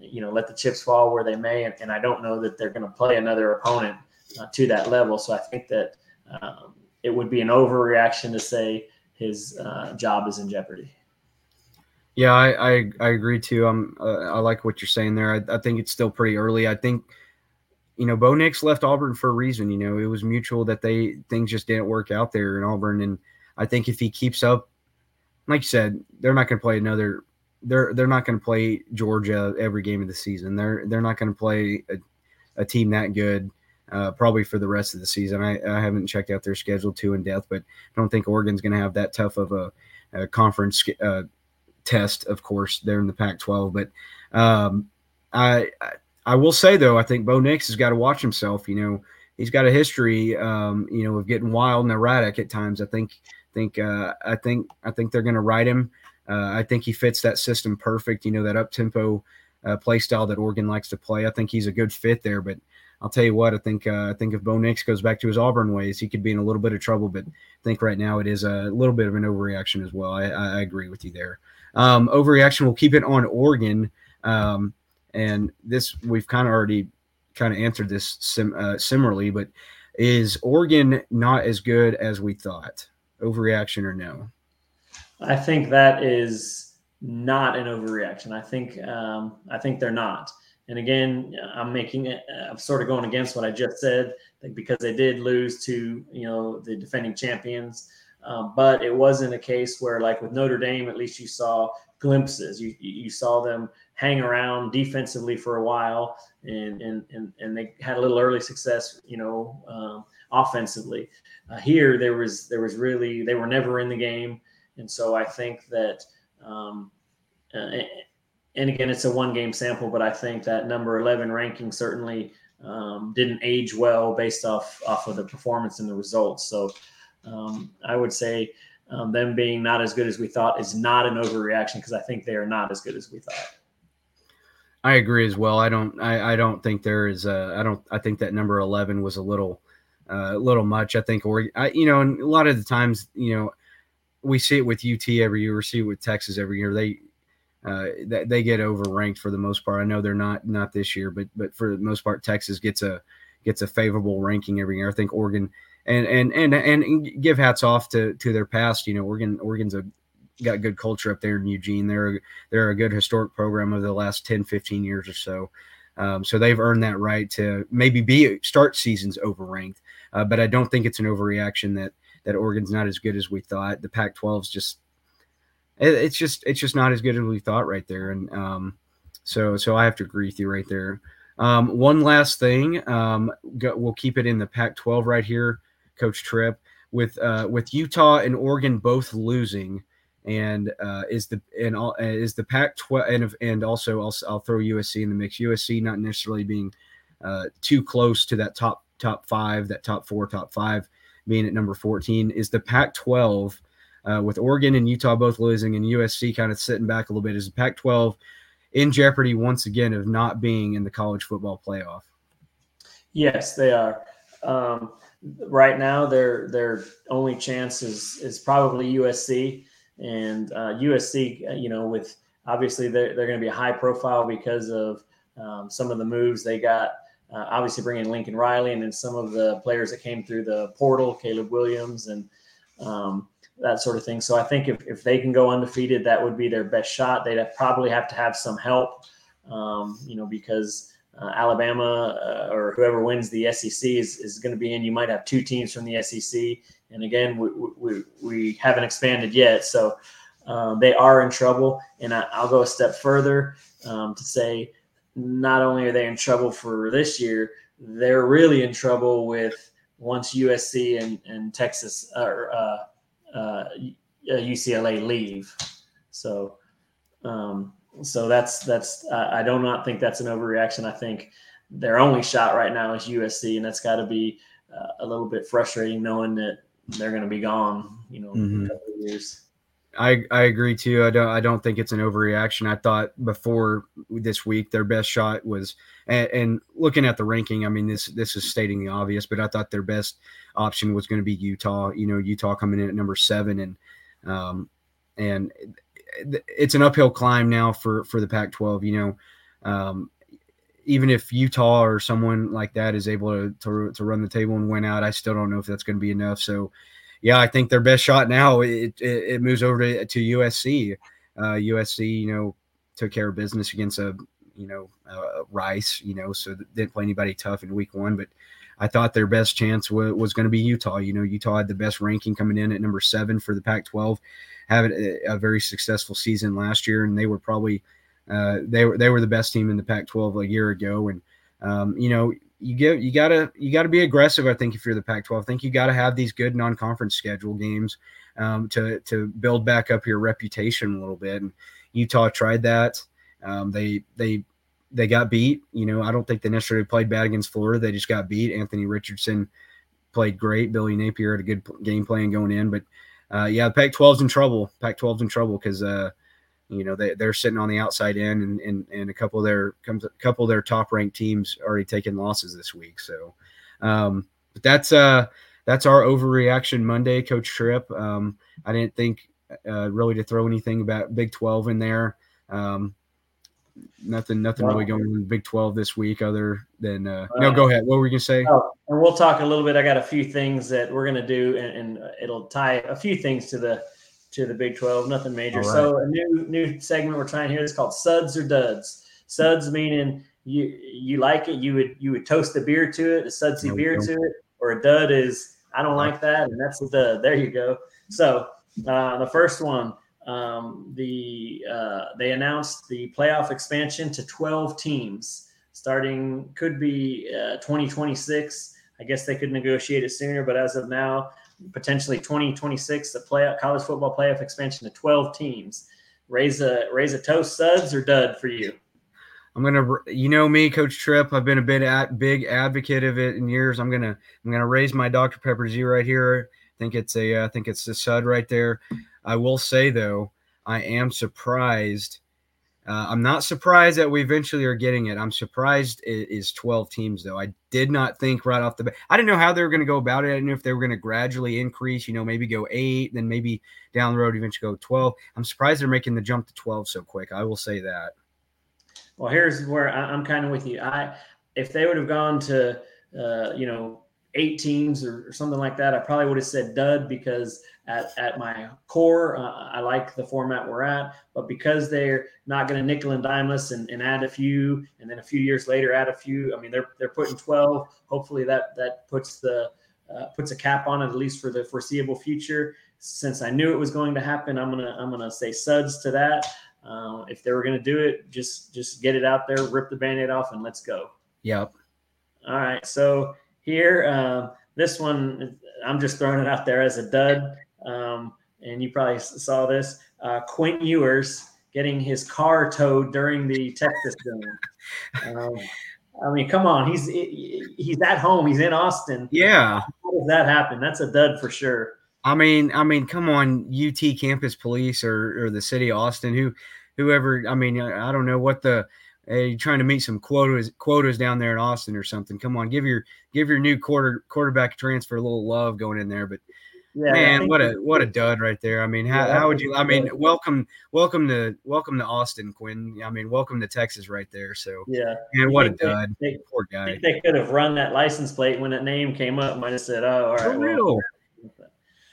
you know let the chips fall where they may. And, and I don't know that they're going to play another opponent uh, to that level. So I think that um, it would be an overreaction to say his uh, job is in jeopardy. Yeah, I, I, I agree too. I'm uh, I like what you're saying there. I, I think it's still pretty early. I think you know Bo Nix left Auburn for a reason. You know, it was mutual that they things just didn't work out there in Auburn, and I think if he keeps up, like you said, they're not going to play another. They're they're not going to play Georgia every game of the season. They're they're not going to play a, a, team that good. Uh, probably for the rest of the season. I, I haven't checked out their schedule too in depth, but I don't think Oregon's going to have that tough of a, a conference uh, test, of course, there in the Pac-12. But um, I, I will say though, I think Bo Nix has got to watch himself. You know, he's got a history, um, you know, of getting wild and erratic at times. I think, think, uh, I think, I think they're going to ride him. Uh, I think he fits that system perfect. You know, that up tempo uh, play style that Oregon likes to play. I think he's a good fit there. But I'll tell you what, I think uh, I think if Bo Nix goes back to his Auburn ways, he could be in a little bit of trouble. But I think right now it is a little bit of an overreaction as well. I, I agree with you there. Um, overreaction, we'll keep it on Oregon. Um, and this, we've kind of already kind of answered this sim, uh, similarly, but is Oregon not as good as we thought? Overreaction or no? I think that is not an overreaction. I think um, I think they're not. and again, I'm making it. I'm sort of going against what I just said because they did lose to you know the defending champions. Um, but it wasn't a case where, like with Notre Dame, at least you saw glimpses. You you saw them hang around defensively for a while, and and and, and they had a little early success, you know, um, offensively. Uh, here, there was there was really they were never in the game, and so I think that. Um, uh, and again, it's a one game sample, but I think that number 11 ranking certainly um, didn't age well based off off of the performance and the results. So um, I would say um, them being not as good as we thought is not an overreaction because I think they are not as good as we thought. I agree as well. I don't. I, I don't think there is. A, I don't. I think that number eleven was a little, uh, a little much. I think, or I, you know, and a lot of the times, you know, we see it with UT every year. We see it with Texas every year. They uh, that they get overranked for the most part. I know they're not not this year, but but for the most part, Texas gets a gets a favorable ranking every year. I think Oregon and and and and give hats off to to their past. You know, Oregon Oregon's a got good culture up there in Eugene. They're they're a good historic program over the last 10, 15 years or so. Um, so they've earned that right to maybe be start seasons overranked. Uh, but I don't think it's an overreaction that that Oregon's not as good as we thought. The Pac-12 is just it, it's just it's just not as good as we thought right there. And um, so so I have to agree with you right there. Um, one last thing, um, go, we'll keep it in the Pac-12 right here, Coach Trip, with uh, with Utah and Oregon both losing, and uh, is the and all is the Pac-12 and and also I'll, I'll throw USC in the mix. USC not necessarily being uh, too close to that top top five, that top four, top five being at number 14. Is the Pac-12 uh, with Oregon and Utah both losing and USC kind of sitting back a little bit. Is the Pac 12 in jeopardy once again of not being in the college football playoff? Yes, they are. Um, right now, their their only chance is is probably USC, and uh, USC, uh, you know, with obviously they're they're going to be high profile because of um, some of the moves they got. Uh, obviously, bringing Lincoln Riley and then some of the players that came through the portal, Caleb Williams, and um, that sort of thing. So I think if, if they can go undefeated, that would be their best shot. They'd have, probably have to have some help, um, you know, because uh, Alabama uh, or whoever wins the SEC is, is going to be in. You might have two teams from the SEC. And again, we, we, we haven't expanded yet. So um, they are in trouble. And I, will go a step further um, to say not only are they in trouble for this year, they're really in trouble with once USC and, and Texas or uh, uh, UCLA uh, leave. So, um, so that's that's I do not think that's an overreaction. I think their only shot right now is USC, and that's got to be uh, a little bit frustrating knowing that they're going to be gone. You know, mm-hmm. years. I, I agree too. I don't I don't think it's an overreaction. I thought before this week their best shot was and, and, looking at the ranking. I mean this this is stating the obvious, but I thought their best option was going to be Utah. You know, Utah coming in at number seven, and um, and it's an uphill climb now for for the Pac-12. You know, um, even if Utah or someone like that is able to, to to run the table and win out, I still don't know if that's going to be enough. So, yeah, I think their best shot now it it, it moves over to, to USC. Uh, USC, you know, took care of business against a you know uh, Rice, you know, so didn't play anybody tough in week one, but I thought their best chance w- was going to be Utah. You know, Utah had the best ranking coming in at number seven for the Pac 12, having a, a, very successful season last year, and they were probably uh, they were they were the best team in the Pac 12 a year ago. And um, you know, you get you gotta you gotta be aggressive. I think if you're the Pac 12, I think you got to have these good non conference schedule games um, to to build back up your reputation a little bit. And Utah tried that. Um, they they they got beat. You know, I don't think they necessarily played bad against Florida. They just got beat. Anthony Richardson played great. Billy Napier had a good game plan going in. But uh, yeah, Pac 12's in trouble. Pac 12's in trouble because, uh, you know, they, they're sitting on the outside end and, and, and a couple of their comes a couple of their top ranked teams already taking losses this week. So, um, but that's, uh, that's our overreaction Monday, Coach Trip. Um, I didn't think uh, really to throw anything about Big 12 in there. Um, nothing nothing well, really going on in Big 12 this week other than uh, no go ahead. What were you gonna say? oh, and we'll talk a little bit. I got a few things that we're gonna do and, and it'll tie a few things to the to the Big 12 nothing major. Right. so a new new segment we're trying here is called suds or duds. Suds meaning you you like it, you would you would toast a beer to it, a sudsy no, beer to it, or a dud is I don't like that, and that's a dud. There you go. So uh, the first one, um, the uh, they announced the playoff expansion to 12 teams, starting could be uh, 2026. I guess they could negotiate it sooner, but as of now, potentially 2026, the play college football playoff expansion to 12 teams. Raise a raise a toast, suds or dud for you. I'm gonna, you know me, Coach Trip. I've been a bit at big advocate of it in years. I'm gonna, I'm gonna raise my Dr Pepper Z right here. Think it's a, I think it's the sud right there. I will say though, I am surprised. Uh, I'm not surprised that we eventually are getting it. I'm surprised it is 12 teams though. I did not think right off the bat. I didn't know how they were going to go about it. I didn't know if they were going to gradually increase. You know, maybe go eight, then maybe down the road eventually go 12. I'm surprised they're making the jump to 12 so quick. I will say that. Well, here's where I, am kind of with you. I if they would have gone to uh, you know eight teams or, or, something like that, I probably would have said dud because at, at my core, uh, I like the format we're at. But because they're not going to nickel and dime us and, and add a few, and then a few years later add a few. I mean, they're they're putting twelve. Hopefully that that puts the uh, puts a cap on it at least for the foreseeable future. Since I knew it was going to happen, I'm gonna I'm gonna say suds to that. Uh, if they were going to do it, just just get it out there, rip the band-aid off, and let's go. Yep. All right. So here, uh, this one, I'm just throwing it out there as a dud. Um, and you probably saw this. Uh, Quinn Ewers getting his car towed during the Texas game. Um, I mean, come on, he's he's at home. He's in Austin. Yeah. How does that happen? That's a dud for sure. I mean, I mean, come on, UT campus police or, or the city of Austin, who, whoever. I mean, I don't know what the hey, trying to meet some quotas quotas down there in Austin or something. Come on, give your give your new quarter quarterback transfer a little love going in there. But yeah, man, what a what a dud right there. I mean, how, yeah, how would you? I mean, welcome welcome to welcome to Austin, Quinn. I mean, welcome to Texas right there. So yeah, and what a dud. They, Poor guy. they could have run that license plate when that name came up. Might have said, "Oh, all right." For real. Well,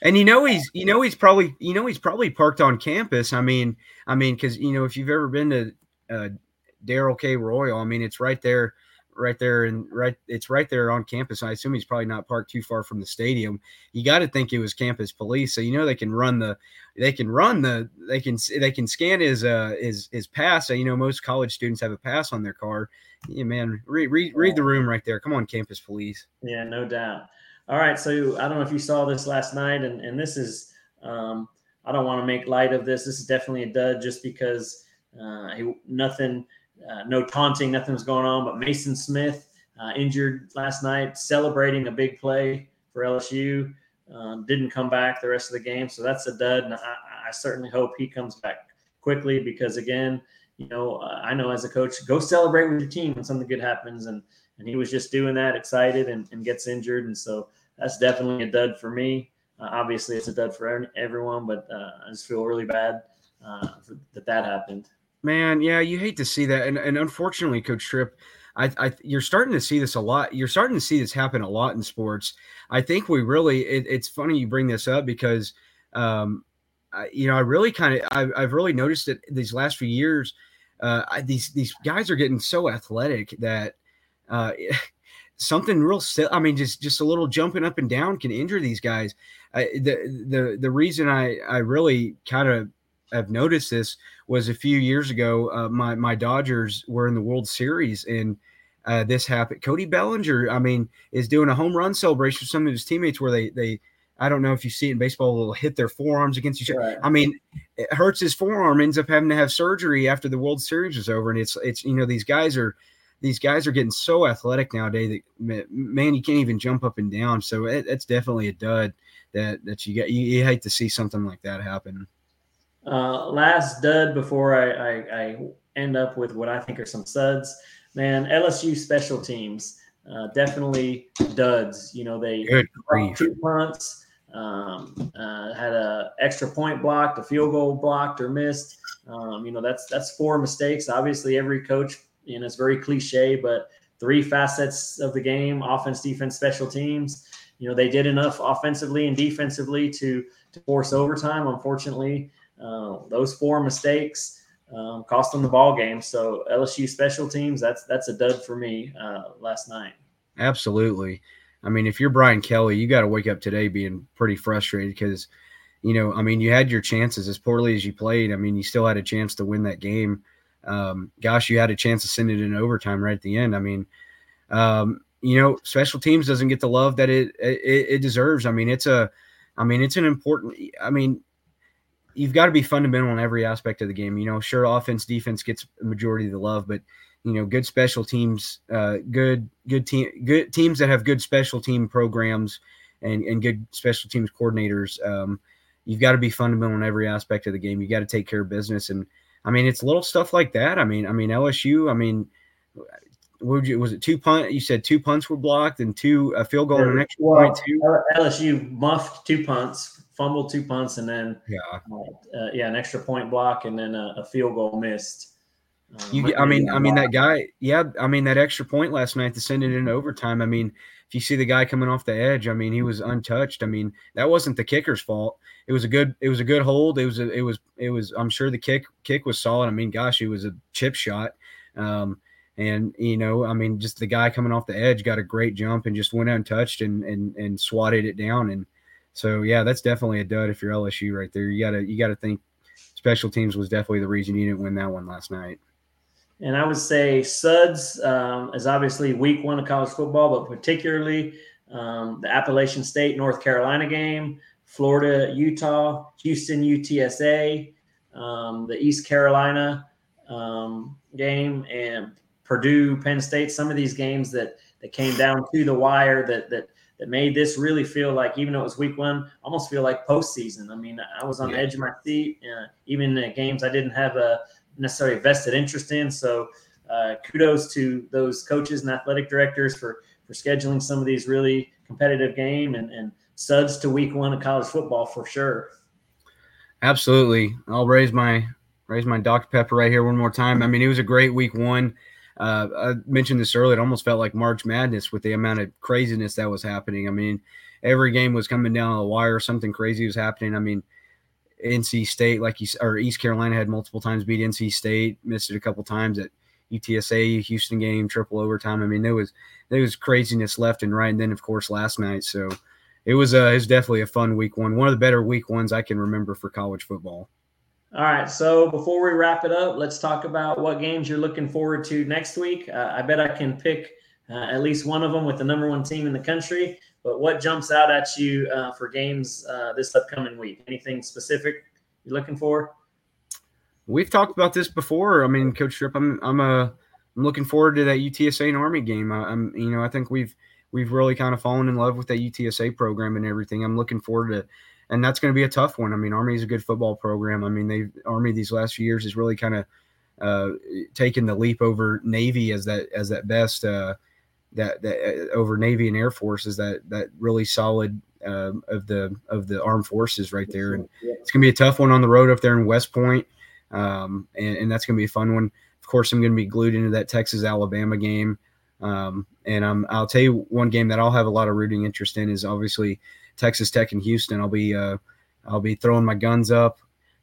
and you know he's you know he's probably you know he's probably parked on campus. I mean I mean because you know if you've ever been to uh, Darrell K Royal, I mean it's right there, right there and right it's right there on campus. I assume he's probably not parked too far from the stadium. You got to think it was campus police, so you know they can run the they can run the they can they can scan his uh his his pass. So you know most college students have a pass on their car. Yeah, man, read read read the room right there. Come on, campus police. Yeah, no doubt. All right, so I don't know if you saw this last night, and and this is um, I don't want to make light of this. This is definitely a dud, just because uh, he, nothing, uh, no taunting, nothing was going on. But Maason Smith uh, injured last night, celebrating a big play for LSU, um, didn't come back the rest of the game, so that's a dud. And I, I certainly hope he comes back quickly because again, you know, uh, I know as a coach, go celebrate with your team when something good happens, and and he was just doing that, excited, and, and gets injured, and so that's definitely a dud for me. Uh, obviously, it's a dud for everyone, but uh, I just feel really bad that that happened. Man, yeah, you hate to see that, and, and unfortunately, Coach Trip, I, I, you're starting to see this a lot. You're starting to see this happen a lot in sports. I think we really. It, it's funny you bring this up because, um, I, you know, I really kind of I've, I've really noticed that these last few years, uh, I, these these guys are getting so athletic that. Uh, [laughs] something real i mean just just a little jumping up and down can injure these guys I, the the the reason i i really kind of have noticed this was a few years ago uh, my my dodgers were in the world series and uh, this happened cody bellinger i mean is doing a home run celebration with some of his teammates where they they I don't know if you see it in baseball, will hit their forearms against each other. Right. I mean, it hurts his forearm, ends up having to have surgery after the World Series is over. And it's, it's, you know, these guys are these guys are getting so athletic nowadays that man, you can't even jump up and down. So it, it's definitely a dud that that you get. You, you, hate to see something like that happen. Uh, last dud before I, I, I, end up with what I think are some suds. Man, LSU special teams uh, definitely duds. You know they two punts. Um, uh, had a extra point blocked, a field goal blocked or missed. Um, you know that's that's four mistakes. Obviously, every coach and it's very cliche, but three facets of the game: offense, defense, special teams. You know, they did enough offensively and defensively to to force overtime. Unfortunately, uh, those four mistakes um, cost them the ball game. So LSU special teams, that's that's a dud for me uh, last night. Absolutely. I mean, if you're Brian Kelly, you got to wake up today being pretty frustrated because, you know, I mean, you had your chances as poorly as you played. I mean, you still had a chance to win that game. Um, gosh, you had a chance to send it in overtime right at the end. I mean, um, you know, special teams doesn't get the love that it, it it deserves. I mean, it's a, I mean, it's an important. I mean, you've got to be fundamental in every aspect of the game. You know, sure, offense, defense gets a majority of the love, but you know, good special teams, uh, good good team, good teams that have good special team programs and and good special teams coordinators. Um, you've got to be fundamental in every aspect of the game. You got to take care of business, and I mean, it's little stuff like that. I mean, I mean LSU. I mean, you was it two punt? You said two punts were blocked and two a field goal and an extra well, point too. LSU muffed two punts fumbled two punts, and then yeah, uh, yeah, an extra point block, and then a, a field goal missed. Um, you, I mean, I mean that guy. Yeah, I mean that extra point last night to send it in overtime. I mean, if you see the guy coming off the edge, I mean, he was untouched. I mean, that wasn't the kicker's fault. It was a good. It was a good hold. It was. A, it was. It was. I'm sure the kick kick was solid. I mean, gosh, it was a chip shot. Um, and you know, I mean, just the guy coming off the edge got a great jump and just went untouched and and and swatted it down. And so yeah, that's definitely a dud if you're LSU right there. You gotta you gotta think special teams was definitely the reason you didn't win that one last night. And I would say Suds um, is obviously week one of college football, but particularly um, the Appalachian State North Carolina game, Florida Utah, Houston UTSA, um, the East Carolina um, game, and Purdue Penn State. Some of these games that that came down to the wire that that that made this really feel like, even though it was week one, almost feel like postseason. I mean, I was on yeah. the edge of my seat, uh, even in games I didn't have a necessarily vested interest in. So, uh, kudos to those coaches and athletic directors for for scheduling some of these really competitive game and, and suds to week one of college football for sure. Absolutely, I'll raise my raise my Dr Pepper right here one more time. I mean, it was a great week one. Uh, I mentioned this earlier. It almost felt like March Madness with the amount of craziness that was happening. I mean, every game was coming down the wire. Something crazy was happening. I mean, NC State, like you or East Carolina, had multiple times beat NC State, missed it a couple times at UTSA, Houston game, triple overtime. I mean, there was there was craziness left and right. And then, of course, last night. So it was uh, it was definitely a fun week one, one of the better week ones I can remember for college football. All right. So before we wrap it up, let's talk about what games you're looking forward to next week. Uh, I bet I can pick uh, at least one of them with the number one team in the country. But what jumps out at you uh, for games uh, this upcoming week? Anything specific you're looking for? We've talked about this before. I mean, Coach Trip, I'm I'm a uh, I'm looking forward to that UTSA and Army game. I, I'm you know I think we've we've really kind of fallen in love with that UTSA program and everything. I'm looking forward to and that's going to be a tough one. I mean, Army is a good football program. I mean, they Army these last few years has really kind of uh, taken the leap over Navy as that as that best uh, that that uh, over Navy and Air Force is that that really solid uh, of the of the armed forces right there. And it's going to be a tough one on the road up there in West Point, um, and, and that's going to be a fun one. Of course, I'm going to be glued into that Texas Alabama game. Um, and I'll tell you one game that I'll have a lot of rooting interest in is obviously Texas Tech and Houston. I'll be uh, I'll be throwing my guns up.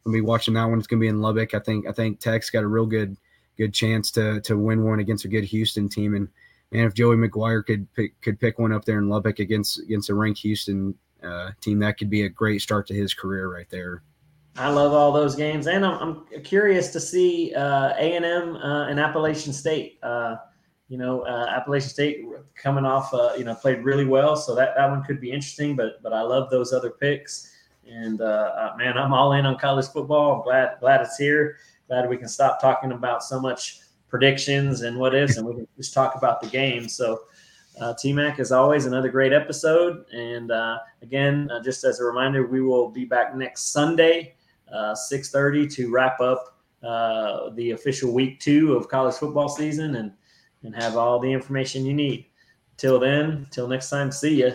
I'll be watching that one. It's gonna be in Lubbock. I think I think Tech's got a real good good chance to to win one against a good Houston team. And and if Joey McGuire could pick, could pick one up there in Lubbock against against a ranked Houston uh, team, that could be a great start to his career right there. I love all those games, and I'm, I'm curious to see uh, A and M uh, and Appalachian State. Uh, you know, uh, Appalachian State coming off, uh, you know, played really well, so that, that one could be interesting. But but I love those other picks, and uh, uh, man, I'm all in on college football. I'm glad glad it's here. Glad we can stop talking about so much predictions and what ifs, and we can just talk about the game. So. Uh, T Mac, as always, another great episode. And uh, again, uh, just as a reminder, we will be back next Sunday, uh, 6:30, to wrap up the official week two of college football season and and have all the information you need. Till then, till next time, see ya.